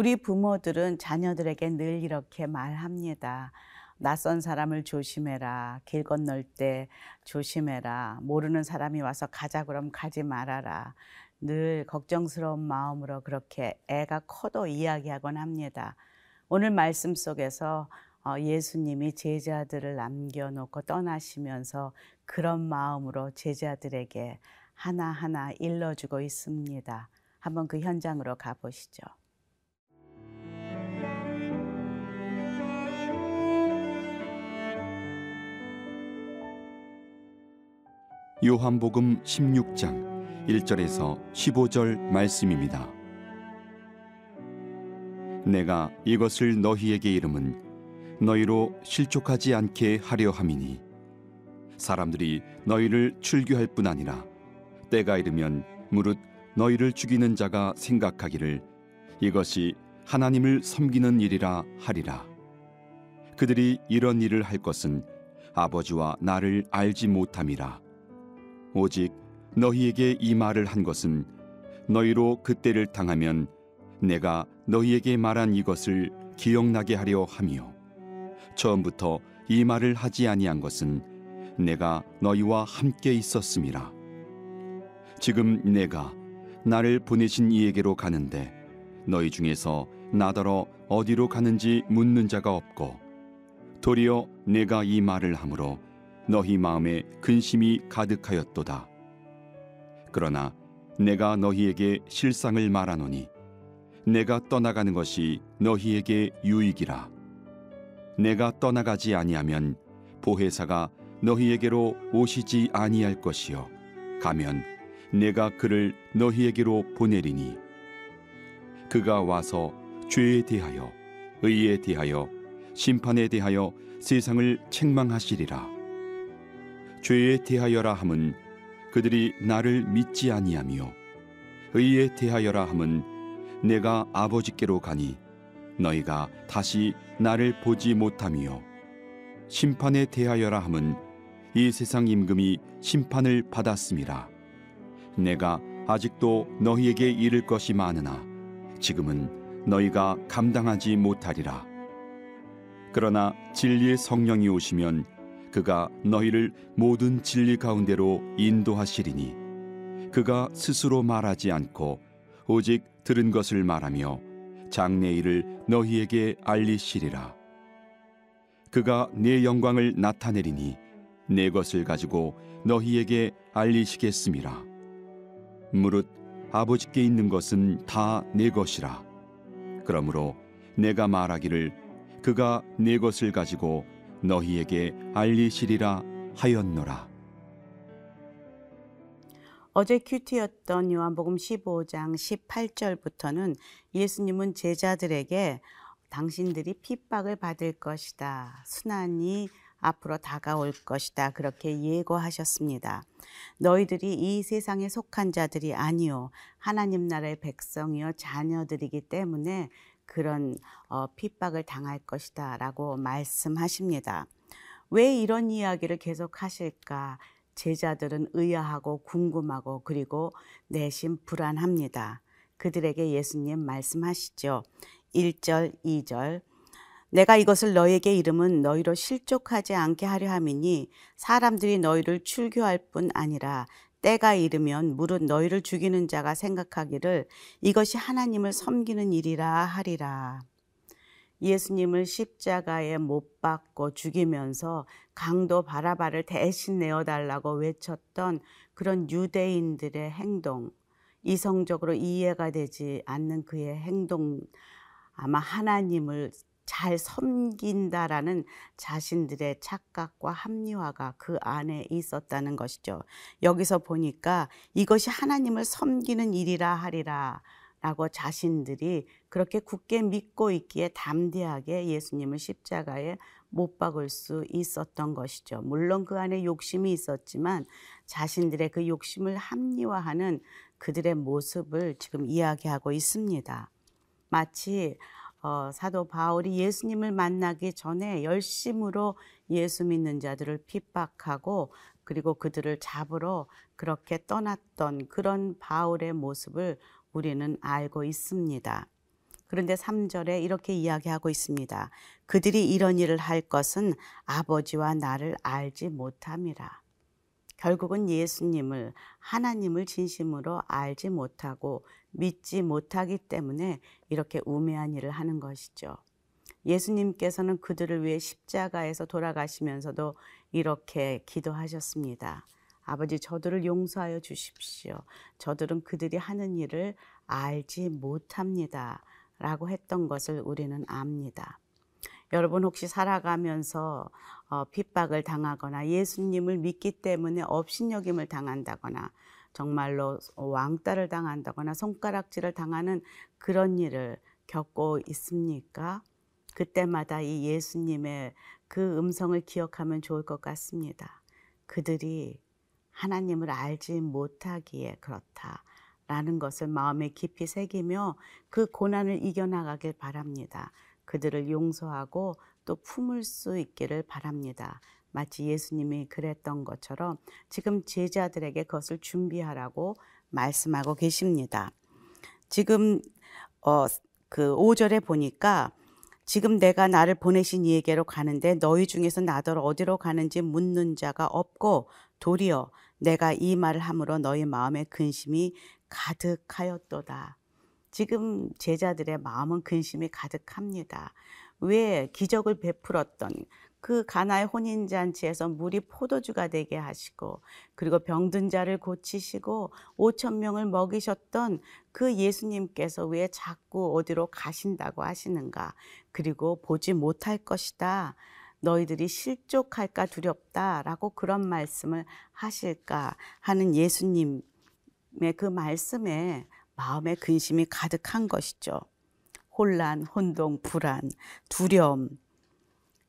우리 부모들은 자녀들에게 늘 이렇게 말합니다. 낯선 사람을 조심해라. 길 건널 때 조심해라. 모르는 사람이 와서 가자 그럼 가지 말아라. 늘 걱정스러운 마음으로 그렇게 애가 커도 이야기하곤 합니다. 오늘 말씀 속에서 어, 예수님이 제자들을 남겨놓고 떠나시면서 그런 마음으로 제자들에게 하나하나 일러주고 있습니다. 한번 그 현장으로 가보시죠. 요한복음 16장 1절에서 15절 말씀입니다. 내가 이것을 너희에게 이름은 너희로 실족하지 않게 하려 함이니 사람들이 너희를 출교할 뿐 아니라 때가 이르면 무릇 너희를 죽이는 자가 생각하기를 이것이 하나님을 섬기는 일이라 하리라 그들이 이런 일을 할 것은 아버지와 나를 알지 못함이라 오직 너희에게 이 말을 한 것은 너희로 그때를 당하면 내가 너희에게 말한 이것을 기억나게 하려 함이요. 처음부터 이 말을 하지 아니한 것은 내가 너희와 함께 있었음이라. 지금 내가 나를 보내신 이에게로 가는데 너희 중에서 나더러 어디로 가는지 묻는 자가 없고 도리어 내가 이 말을 함으로 너희 마음에 근심이 가득하였도다. 그러나 내가 너희에게 실상을 말하노니 내가 떠나가는 것이 너희에게 유익이라. 내가 떠나가지 아니하면 보혜사가 너희에게로 오시지 아니할 것이요 가면 내가 그를 너희에게로 보내리니 그가 와서 죄에 대하여 의에 대하여 심판에 대하여 세상을 책망하시리라. 죄에 대하여라 함은 그들이 나를 믿지 아니하며 의에 대하여라 함은 내가 아버지께로 가니 너희가 다시 나를 보지 못하며 심판에 대하여라 함은 이 세상 임금이 심판을 받았음이라. 내가 아직도 너희에게 이를 것이 많으나 지금은 너희가 감당하지 못하리라. 그러나 진리의 성령이 오시면 그가 너희를 모든 진리 가운데로 인도하시리니 그가 스스로 말하지 않고 오직 들은 것을 말하며 장래 일을 너희에게 알리시리라. 그가 내 영광을 나타내리니 내 것을 가지고 너희에게 알리시겠음이라 무릇 아버지께 있는 것은 다 내 것이라. 그러므로 내가 말하기를 그가 내 것을 가지고 너희에게 알리시리라 하였노라. 어제 큐티였던 요한복음 15장 18절부터는 예수님은 제자들에게 당신들이 핍박을 받을 것이다. 순환이 앞으로 다가올 것이다. 그렇게 예고하셨습니다. 너희들이 이 세상에 속한 자들이 아니요. 하나님 나라의 백성이요. 자녀들이기 때문에 그런 어, 핍박을 당할 것이다 라고 말씀하십니다. 왜 이런 이야기를 계속 하실까? 제자들은 의아하고 궁금하고 그리고 내심 불안합니다. 그들에게 예수님 말씀하시죠. 1절, 2절. 내가 이것을 너에게 이름은 너희로 실족하지 않게 하려 함이니 사람들이 너희를 출교할 뿐 아니라 때가 이르면 무릇 너희를 죽이는 자가 생각하기를 이것이 하나님을 섬기는 일이라 하리라. 예수님을 십자가에 못 박고 죽이면서 강도 바라바를 대신 내어달라고 외쳤던 그런 유대인들의 행동, 이성적으로 이해가 되지 않는 그의 행동, 아마 하나님을 잘 섬긴다라는 자신들의 착각과 합리화가 그 안에 있었다는 것이죠. 여기서 보니까 이것이 하나님을 섬기는 일이라 하리라. 라고 자신들이 그렇게 굳게 믿고 있기에 담대하게 예수님을 십자가에 못 박을 수 있었던 것이죠. 물론 그 안에 욕심이 있었지만 자신들의 그 욕심을 합리화하는 그들의 모습을 지금 이야기하고 있습니다. 마치 어, 사도 바울이 예수님을 만나기 전에 열심으로 예수 믿는 자들을 핍박하고 그리고 그들을 잡으러 그렇게 떠났던 그런 바울의 모습을 우리는 알고 있습니다. 그런데 3절에 이렇게 이야기하고 있습니다. 그들이 이런 일을 할 것은 아버지와 나를 알지 못함이라. 결국은 예수님을 하나님을 진심으로 알지 못하고 믿지 못하기 때문에 이렇게 우매한 일을 하는 것이죠. 예수님께서는 그들을 위해 십자가에서 돌아가시면서도 이렇게 기도하셨습니다. 아버지 저들을 용서하여 주십시오. 저들은 그들이 하는 일을 알지 못합니다. 라고 했던 것을 우리는 압니다. 여러분 혹시 살아가면서 어, 핍박을 당하거나 예수님을 믿기 때문에 업신여김을 당한다거나 정말로 왕따를 당한다거나 손가락질을 당하는 그런 일을 겪고 있습니까? 그때마다 이 예수님의 그 음성을 기억하면 좋을 것 같습니다. 그들이 하나님을 알지 못하기에 그렇다 라는 것을 마음에 깊이 새기며 그 고난을 이겨나가길 바랍니다. 그들을 용서하고 또 품을 수 있기를 바랍니다. 마치 예수님이 그랬던 것처럼 지금 제자들에게 그것을 준비하라고 말씀하고 계십니다. 지금 어, 그 5절에 보니까 지금 내가 나를 보내신 이에게로 가는데 너희 중에서 나더러 어디로 가는지 묻는 자가 없고 도리어 내가 이 말을 함으로 너희 마음에 근심이 가득하였도다. 지금 제자들의 마음은 근심이 가득합니다. 왜 기적을 베풀었던 그 가나의 혼인 잔치에서 물이 포도주가 되게 하시고 그리고 병든 자를 고치시고 5천 명을 먹이셨던 그 예수님께서 왜 자꾸 어디로 가신다고 하시는가? 그리고 보지 못할 것이다. 너희들이 실족할까 두렵다라고 그런 말씀을 하실까 하는 예수님의 그 말씀에 마음의 근심이 가득한 것이죠. 혼란, 혼동, 불안, 두려움.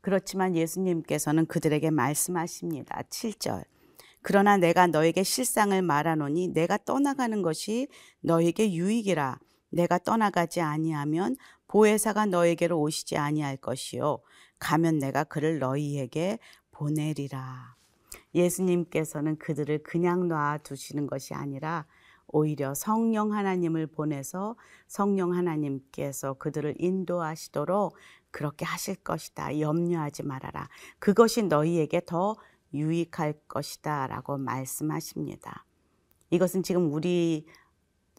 그렇지만 예수님께서는 그들에게 말씀하십니다. 7절. 그러나 내가 너에게 실상을 말하노니 내가 떠나가는 것이 너에게 유익이라. 내가 떠나가지 아니하면 보혜사가 너에게로 오시지 아니할 것이요. 가면 내가 그를 너희에게 보내리라. 예수님께서는 그들을 그냥 놔두시는 것이 아니라 오히려 성령 하나님을 보내서 성령 하나님께서 그들을 인도하시도록 그렇게 하실 것이다. 염려하지 말아라. 그것이 너희에게 더 유익할 것이다. 라고 말씀하십니다. 이것은 지금 우리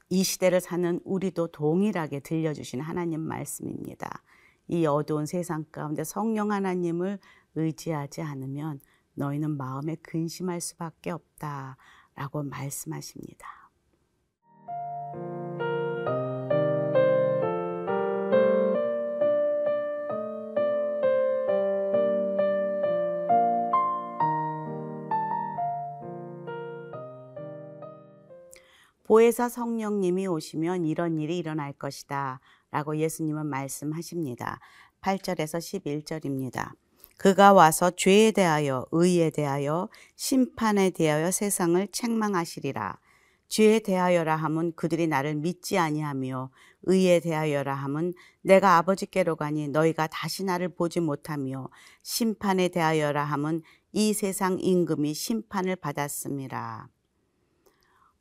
이 시대를 사는 우리도 동일하게 들려주신 하나님 말씀입니다. 이 어두운 세상 가운데 성령 하나님을 의지하지 않으면 너희는 마음에 근심할 수밖에 없다. 라고 말씀하십니다. 보혜사 성령님이 오시면 이런 일이 일어날 것이다. 라고 예수님은 말씀하십니다. 8절에서 11절입니다. 그가 와서 죄에 대하여, 의에 대하여, 심판에 대하여 세상을 책망하시리라. 죄에 대하여라 함은 그들이 나를 믿지 아니하며 의에 대하여라 함은 내가 아버지께로 가니 너희가 다시 나를 보지 못하며 심판에 대하여라 함은 이 세상 임금이 심판을 받았습니다.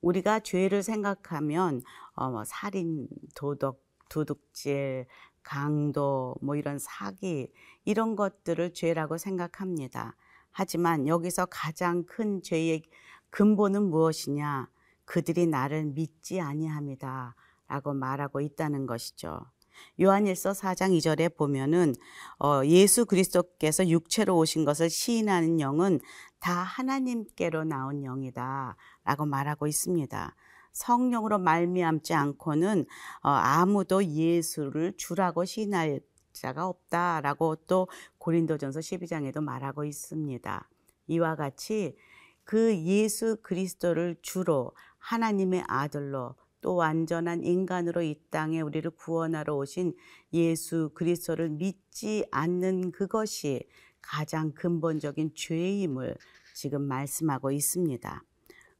우리가 죄를 생각하면 어, 뭐 살인, 도덕, 도둑질, 강도, 뭐 이런 사기 이런 것들을 죄라고 생각합니다. 하지만 여기서 가장 큰 죄의 근본은 무엇이냐? 그들이 나를 믿지 아니함이다. 라고 말하고 있다는 것이죠. 요한일서 4장 2절에 보면은 어, 예수 그리스도께서 육체로 오신 것을 시인하는 영은 다 하나님께로 나온 영이다. 라고 말하고 있습니다. 성령으로 말미암지 않고는 어, 아무도 예수를 주라고 시인할 자가 없다라고 또 고린도전서 12장에도 말하고 있습니다. 이와 같이 그 예수 그리스도를 주로 하나님의 아들로 또 완전한 인간으로 이 땅에 우리를 구원하러 오신 예수 그리스도를 믿지 않는 그것이 가장 근본적인 죄임을 지금 말씀하고 있습니다.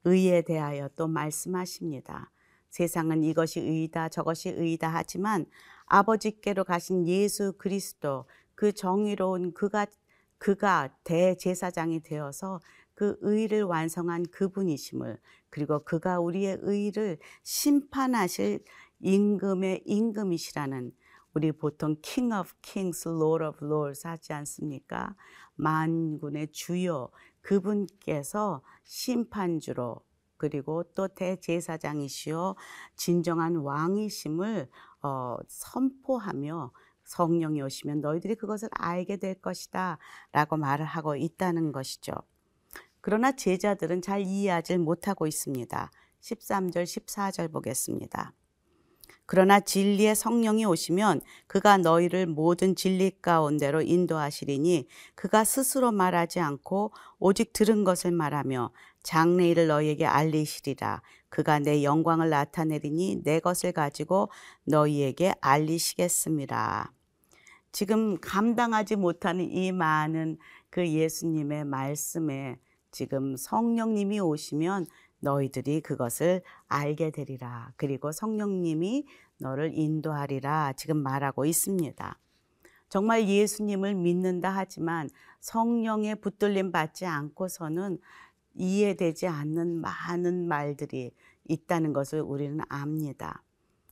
의에 대하여 또 말씀하십니다. 세상은 이것이 의다 저것이 의다 하지만 아버지께로 가신 예수 그리스도 그 정의로운 그가 그가 대제사장이 되어서 그 의를 완성한 그분이심을 그리고 그가 우리의 의를 심판하실 임금의 임금이시라는 우리 보통 King of Kings, Lord of Lords 하지 않습니까? 만군의 주요 그분께서 심판주로 그리고 또 대제사장이시오 진정한 왕이심을 어, 선포하며 성령이 오시면 너희들이 그것을 알게 될 것이다 라고 말을 하고 있다는 것이죠. 그러나 제자들은 잘 이해하지 못하고 있습니다. 13절, 14절 보겠습니다. 그러나 진리의 성령이 오시면 그가 너희를 모든 진리 가운데로 인도하시리니 그가 스스로 말하지 않고 오직 들은 것을 말하며 장래일을 너희에게 알리시리라. 그가 내 영광을 나타내리니 내 것을 가지고 너희에게 알리시겠습니다. 지금 감당하지 못하는 이 많은 그 예수님의 말씀에 지금 성령님이 오시면 너희들이 그것을 알게 되리라. 그리고 성령님이 너를 인도하리라. 지금 말하고 있습니다. 정말 예수님을 믿는다 하지만 성령의 붙들림 받지 않고서는 이해되지 않는 많은 말들이 있다는 것을 우리는 압니다.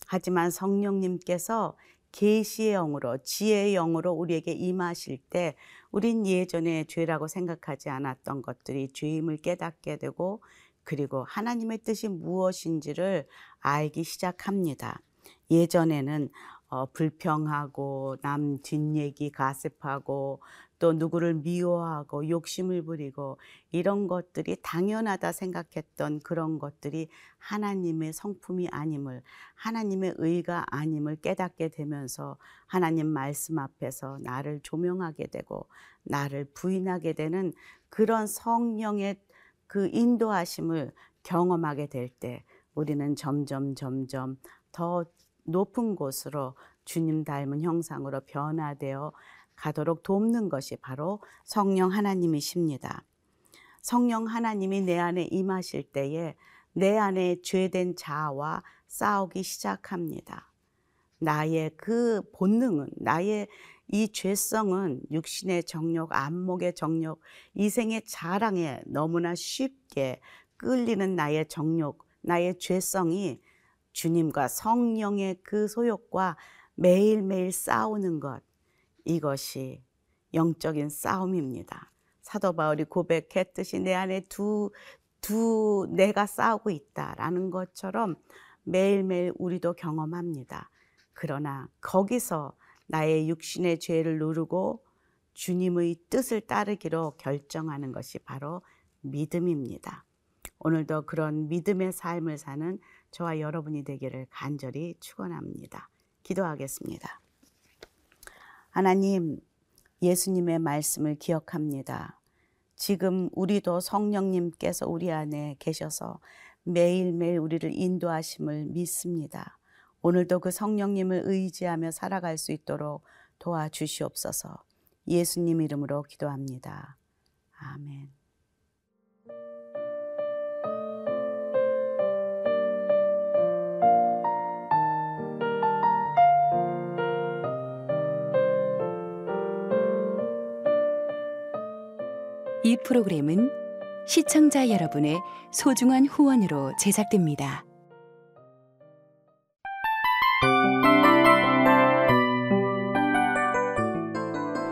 하지만 성령님께서 계시의 영으로 지혜의 영으로 우리에게 임하실 때 우린 예전에 죄라고 생각하지 않았던 것들이 죄임을 깨닫게 되고 그리고 하나님의 뜻이 무엇인지를 알기 시작합니다. 예전에는 어, 불평하고 남 뒷얘기 가습하고 또 누구를 미워하고 욕심을 부리고 이런 것들이 당연하다 생각했던 그런 것들이 하나님의 성품이 아님을 하나님의 의가 아님을 깨닫게 되면서 하나님 말씀 앞에서 나를 조명하게 되고 나를 부인하게 되는 그런 성령의 그 인도하심을 경험하게 될 때 우리는 점점 점점 더 높은 곳으로 주님 닮은 형상으로 변화되어 가도록 돕는 것이 바로 성령 하나님이십니다. 성령 하나님이 내 안에 임하실 때에 내 안에 죄된 자아와 싸우기 시작합니다. 나의 그 본능은, 나의 이 죄성은 육신의 정욕, 안목의 정욕, 이생의 자랑에 너무나 쉽게 끌리는 나의 정욕, 나의 죄성이 주님과 성령의 그 소욕과 매일매일 싸우는 것, 이것이 영적인 싸움입니다. 사도 바울이 고백했듯이 내 안에 두, 두 내가 싸우고 있다라는 것처럼 매일매일 우리도 경험합니다. 그러나 거기서 나의 육신의 죄를 누르고 주님의 뜻을 따르기로 결정하는 것이 바로 믿음입니다. 오늘도 그런 믿음의 삶을 사는 저와 여러분이 되기를 간절히 축원합니다. 기도하겠습니다. 하나님, 예수님의 말씀을 기억합니다. 지금 우리도 성령님께서 우리 안에 계셔서 매일매일 우리를 인도하심을 믿습니다. 오늘도 그 성령님을 의지하며 살아갈 수 있도록 도와주시옵소서. 예수님 이름으로 기도합니다. 아멘. 이 프로그램은 시청자 여러분의 소중한 후원으로 제작됩니다.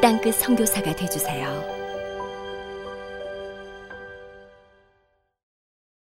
땅끝 성교사가 되주세요